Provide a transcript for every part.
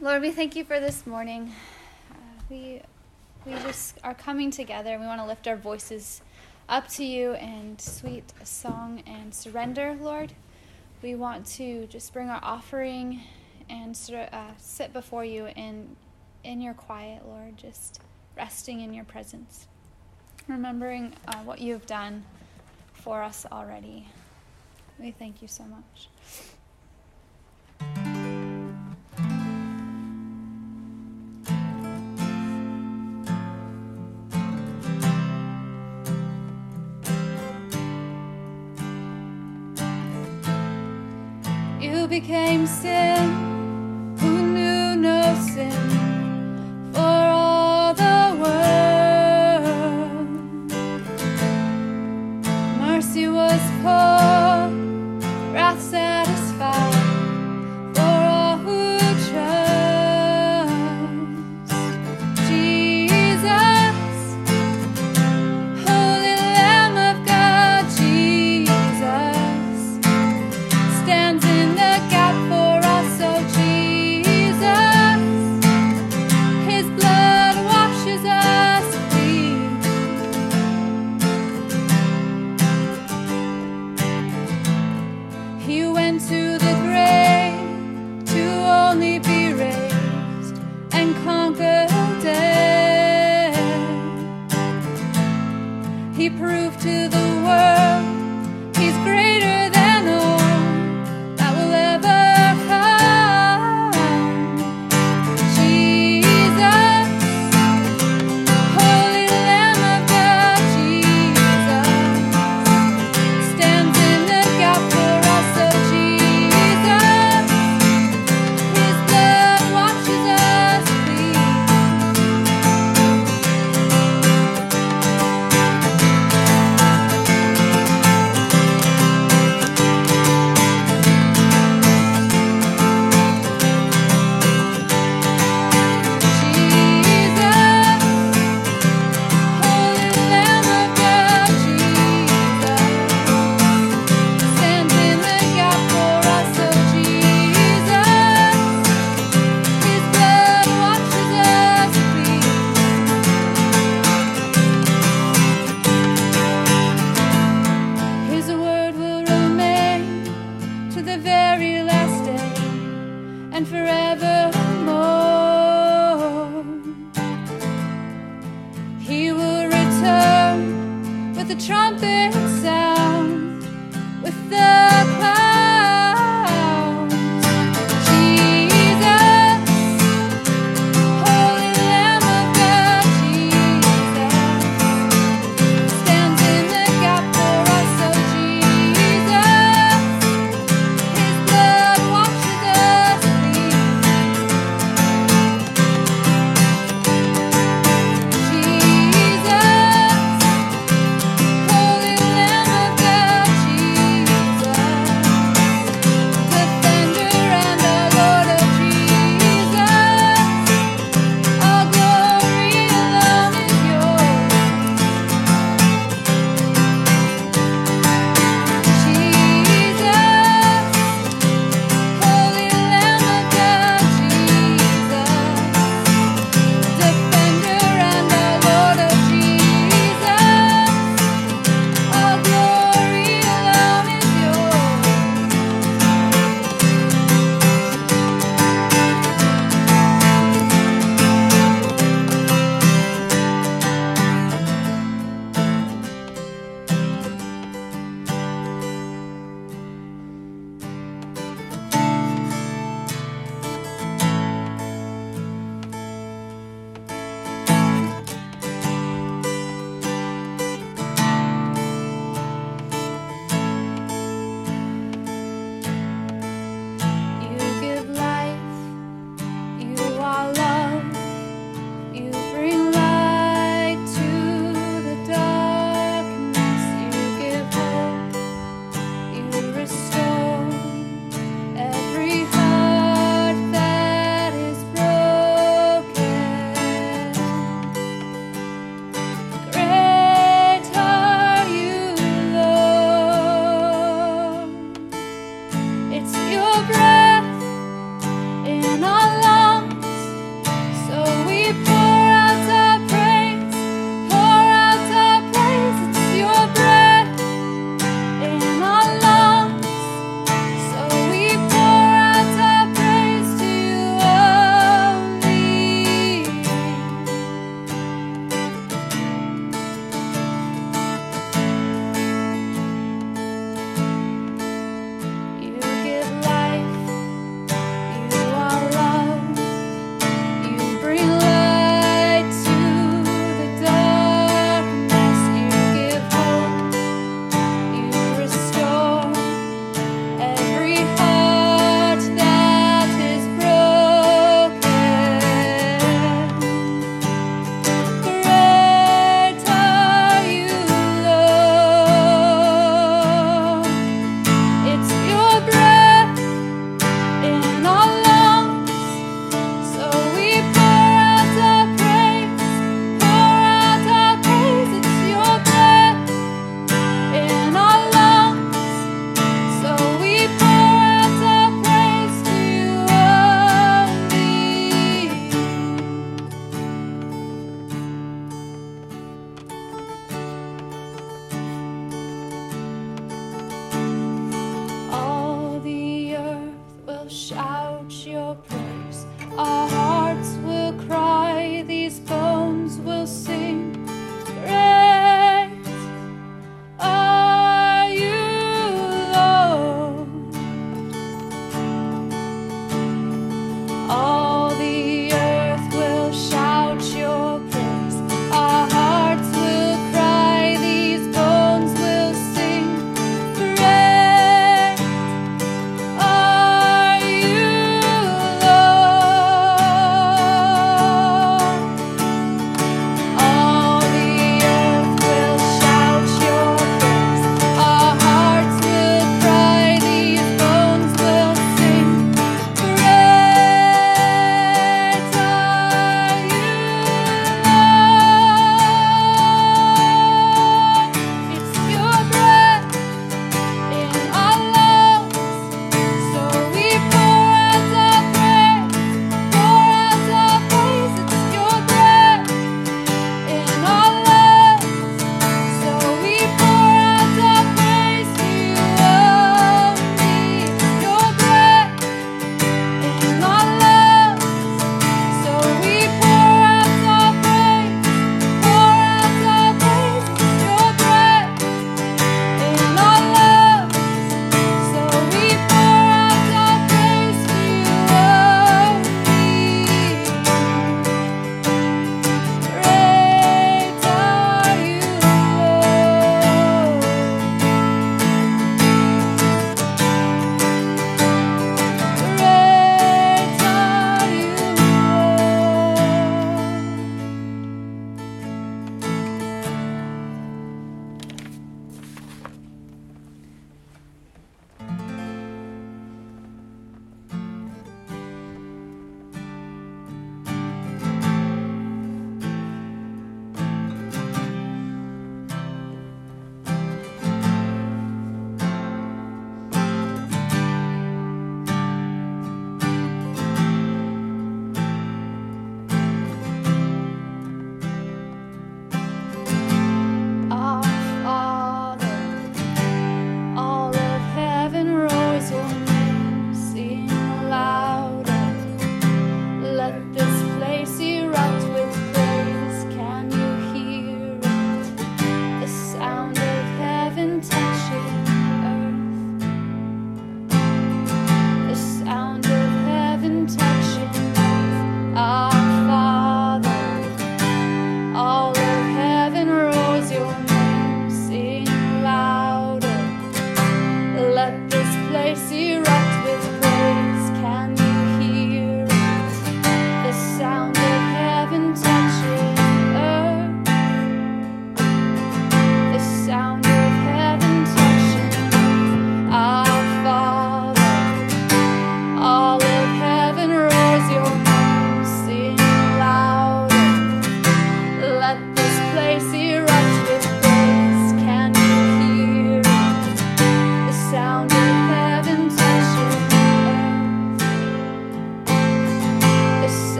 Lord, we thank you for this morning. Uh, we we just are coming together and we want to lift our voices up to you in sweet song and surrender, Lord. We want to just bring our offering and uh, sit before you in in your quiet, Lord, just resting in your presence, remembering uh, what you have done for us already. We thank you so much. Became sin,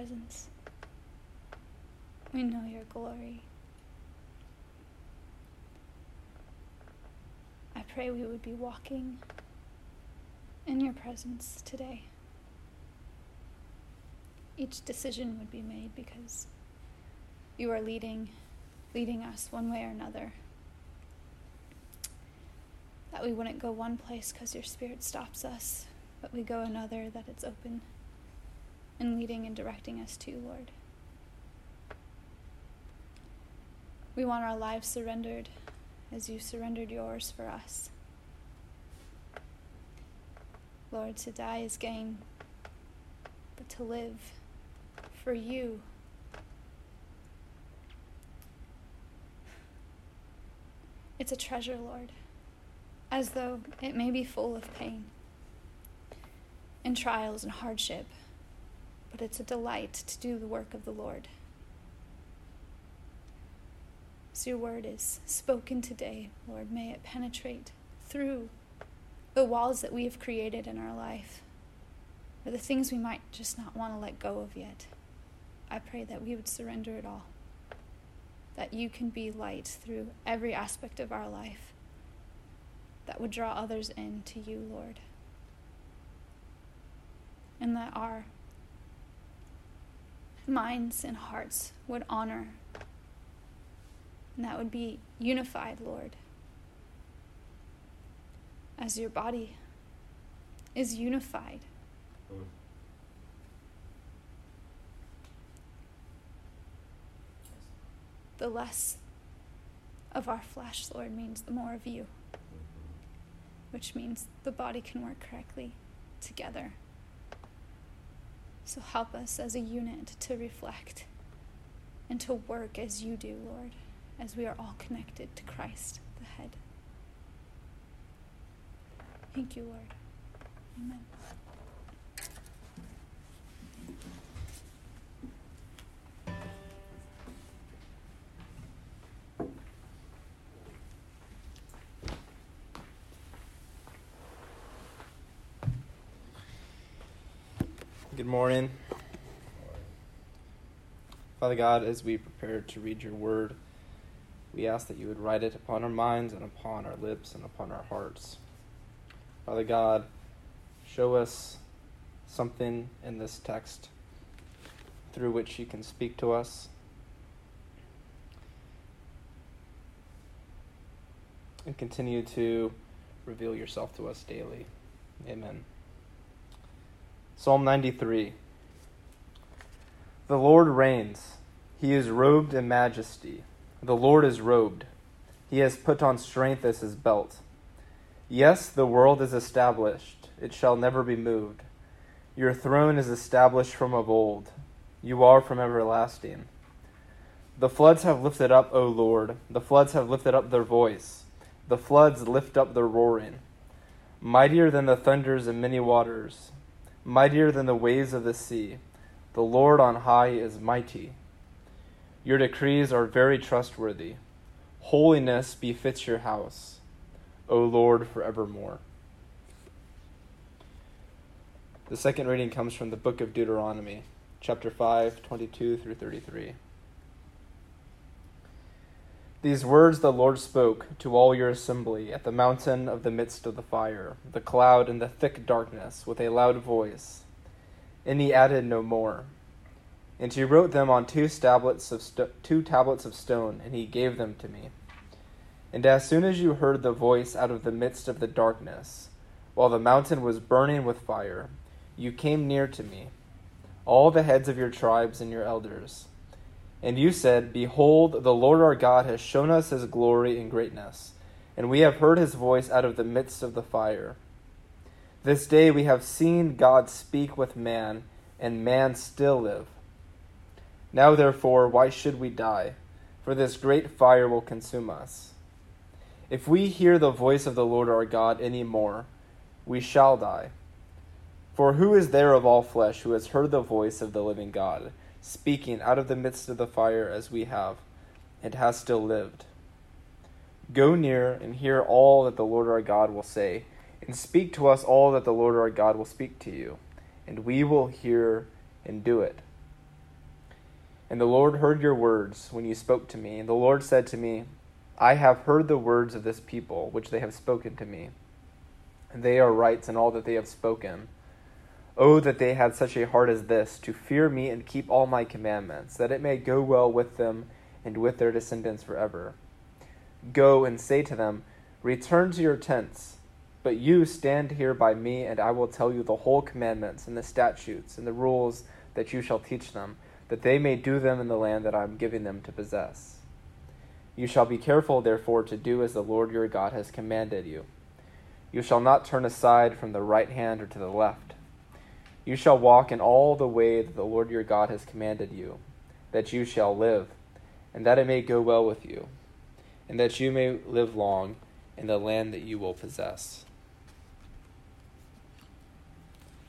presence, we know your glory. I pray we would be walking in your presence today. Each decision would be made because you are leading leading us one way or another. That we wouldn't go one place because your spirit stops us, but we go another that it's open and leading and directing us to, Lord. We want our lives surrendered as you surrendered yours for us. Lord, to die is gain, but to live for you. It's a treasure, Lord, as though it may be full of pain and trials and hardship, but it's a delight to do the work of the Lord. As your word is spoken today, Lord, may it penetrate through the walls that we have created in our life, or the things we might just not want to let go of yet. I pray that we would surrender it all, that you can be light through every aspect of our life, that would draw others in to you, Lord, and that our minds and hearts would honor and that would be unified, Lord. As your body is unified. The less of our flesh, Lord, means the more of you, which means the body can work correctly together. So help us as a unit to reflect and to work as you do, Lord as we are all connected to Christ, the head. Thank you, Lord. Amen. Good morning. Father God, as we prepare to read your word, we ask that you would write it upon our minds and upon our lips and upon our hearts. Father God, show us something in this text through which you can speak to us. And continue to reveal yourself to us daily. Amen. Psalm 93 The Lord reigns, he is robed in majesty. The Lord is robed. He has put on strength as his belt. Yes, the world is established. It shall never be moved. Your throne is established from of old. You are from everlasting. The floods have lifted up, O Lord. The floods have lifted up their voice. The floods lift up their roaring. Mightier than the thunders and many waters, mightier than the waves of the sea. The Lord on high is mighty. Your decrees are very trustworthy. Holiness befits your house, O Lord, forevermore. The second reading comes from the book of Deuteronomy, chapter 5, 22 through 33. These words the Lord spoke to all your assembly at the mountain of the midst of the fire, the cloud and the thick darkness, with a loud voice. And he added no more. And he wrote them on two tablets of two tablets of stone, and he gave them to me. And as soon as you heard the voice out of the midst of the darkness, while the mountain was burning with fire, you came near to me, all the heads of your tribes and your elders. And you said, Behold, the Lord our God has shown us his glory and greatness, and we have heard his voice out of the midst of the fire. This day we have seen God speak with man, and man still live. Now, therefore, why should we die? For this great fire will consume us. If we hear the voice of the Lord our God any more, we shall die. For who is there of all flesh who has heard the voice of the living God, speaking out of the midst of the fire as we have, and has still lived? Go near and hear all that the Lord our God will say, and speak to us all that the Lord our God will speak to you, and we will hear and do it. And the Lord heard your words when you spoke to me, and the Lord said to me, I have heard the words of this people, which they have spoken to me. And they are right in all that they have spoken. Oh, that they had such a heart as this, to fear me and keep all my commandments, that it may go well with them and with their descendants forever. Go and say to them, Return to your tents. But you stand here by me, and I will tell you the whole commandments and the statutes and the rules that you shall teach them, that they may do them in the land that I am giving them to possess. You shall be careful, therefore, to do as the Lord your God has commanded you. You shall not turn aside from the right hand or to the left. You shall walk in all the way that the Lord your God has commanded you, that you shall live, and that it may go well with you, and that you may live long in the land that you will possess.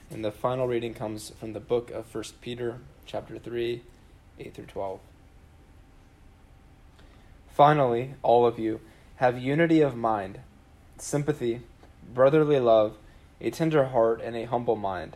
And the final reading comes from the book of 1 Peter, chapter 3, 8 through 12. Finally, all of you, have unity of mind, sympathy, brotherly love, a tender heart, and a humble mind.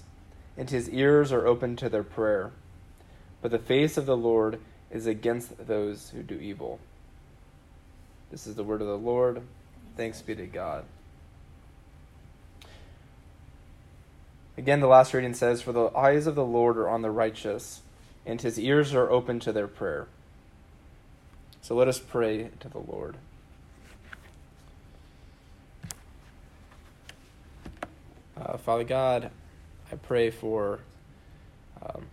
and his ears are open to their prayer. But the face of the Lord is against those who do evil. This is the word of the Lord. Thanks be to God. Again, the last reading says, For the eyes of the Lord are on the righteous, and his ears are open to their prayer. So let us pray to the Lord. Uh, Father God, I pray for um,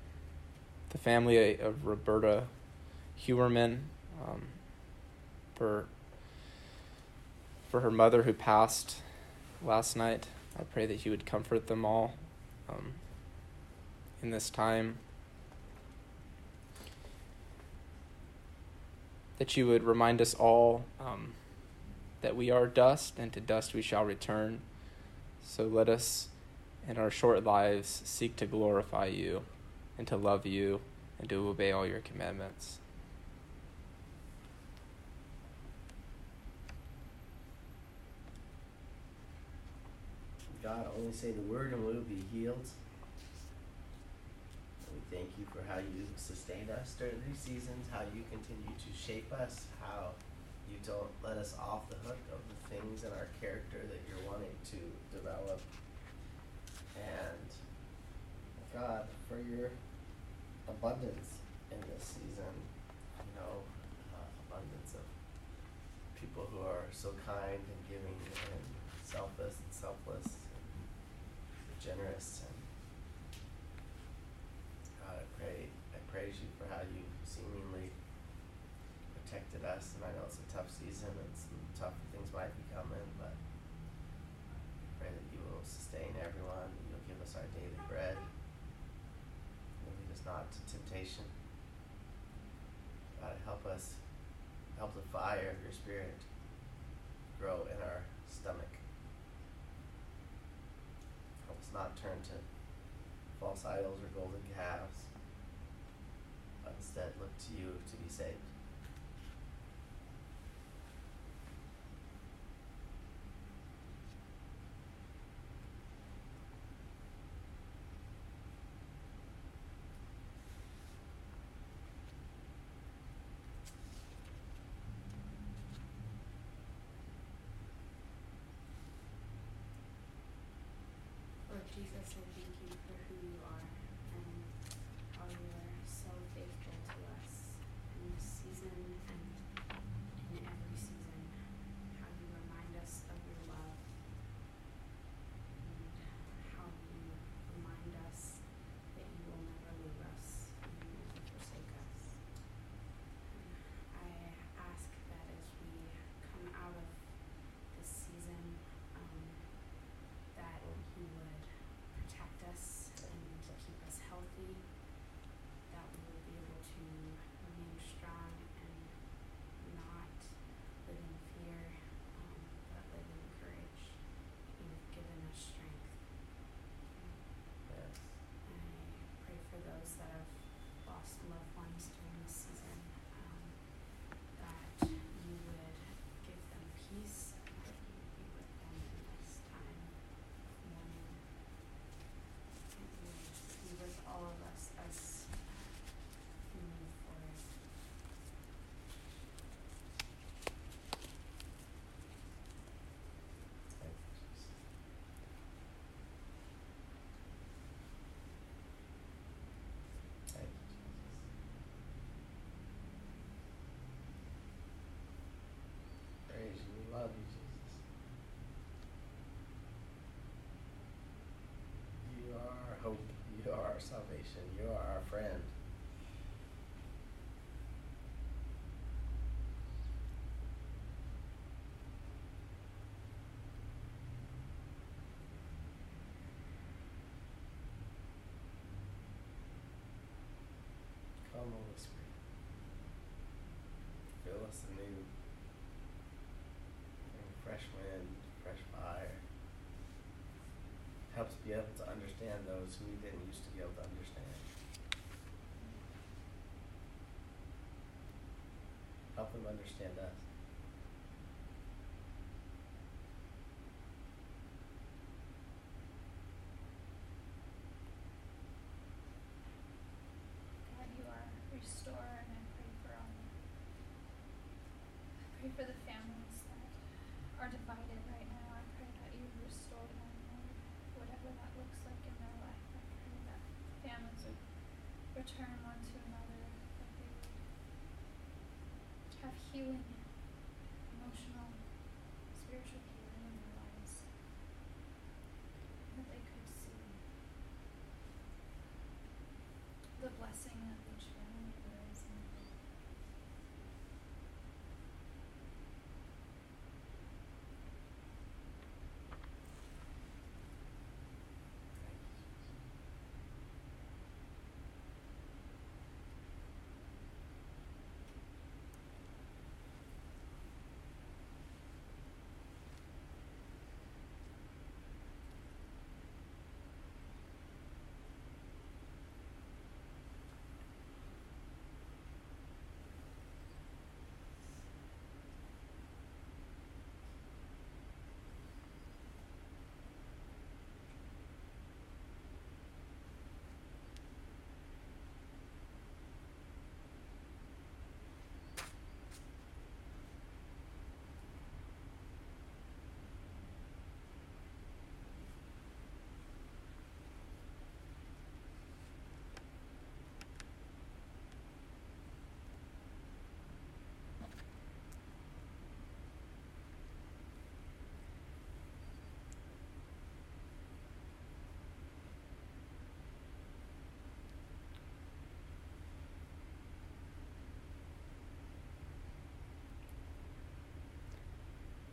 the family of Roberta Hewerman, um, for for her mother who passed last night. I pray that you would comfort them all um, in this time. that you would remind us all um, that we are dust, and to dust we shall return. So let us, in our short lives, seek to glorify you, and to love you, and to obey all your commandments. God, only say the word and we will be healed We thank you for how you sustained us during these seasons, how you continue to shape us, how you don't let us off the hook of the things in our character that you're wanting to develop. And God, for your abundance in this season, you know, uh, abundance of people who are so kind and giving and selfless and selfless and generous and pray, I praise you for how you seemingly protected us, and I know it's a tough season and some tough things might be coming, but I pray that you will sustain everyone, and you'll give us our daily bread. You'll lead us not to temptation. God, help us, help the fire of your spirit grow in our stomach. Help us not turn to false idols or golden calves but instead look to you to be saved. Thank you for who you are and how you are so faithful to us in this season and in every season. How you remind us of your love friend. Come, Holy Spirit. Fresh wind, fresh fire. helps be able to understand those who we didn't used to be able to understand. Help them understand us. God, you are a restorer, and I pray for all. I pray for the families that are divided right now. I pray that you restore them, Lord, whatever that looks like in their life. I pray that families would return one to another, that they would have healing, emotional, spiritual healing in their lives, that they could see the blessing of each family there is in you.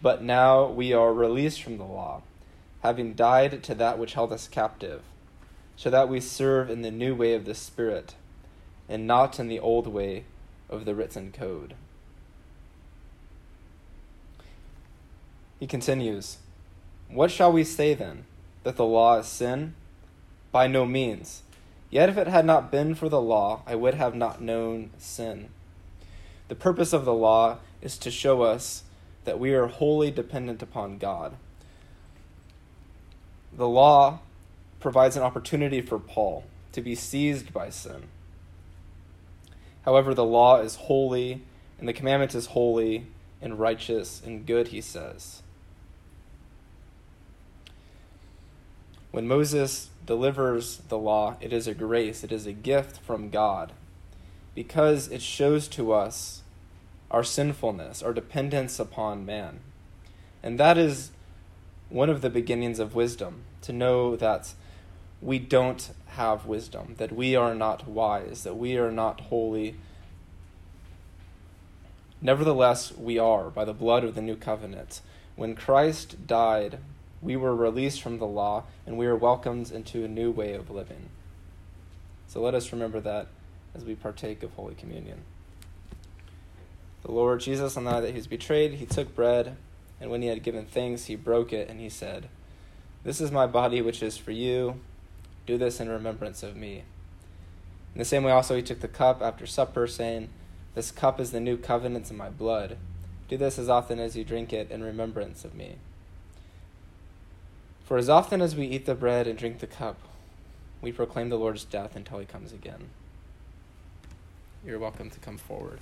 But now we are released from the law, having died to that which held us captive, so that we serve in the new way of the Spirit, and not in the old way of the written code. He continues, What shall we say then? That the law is sin? By no means. Yet if it had not been for the law, I would have not known sin. The purpose of the law is to show us that we are wholly dependent upon God. The law provides an opportunity for Paul to be seized by sin. However, the law is holy, and the commandment is holy and righteous and good, he says. When Moses delivers the law, it is a grace, it is a gift from God, because it shows to us our sinfulness, our dependence upon man. And that is one of the beginnings of wisdom, to know that we don't have wisdom, that we are not wise, that we are not holy. Nevertheless, we are by the blood of the new covenant. When Christ died, we were released from the law and we are welcomed into a new way of living. So let us remember that as we partake of Holy Communion. The Lord Jesus, on the night that he was betrayed, he took bread, and when he had given thanks, he broke it, and he said, This is my body, which is for you. Do this in remembrance of me. In the same way, also, he took the cup after supper, saying, This cup is the new covenant in my blood. Do this as often as you drink it in remembrance of me. For as often as we eat the bread and drink the cup, we proclaim the Lord's death until he comes again. You're welcome to come forward.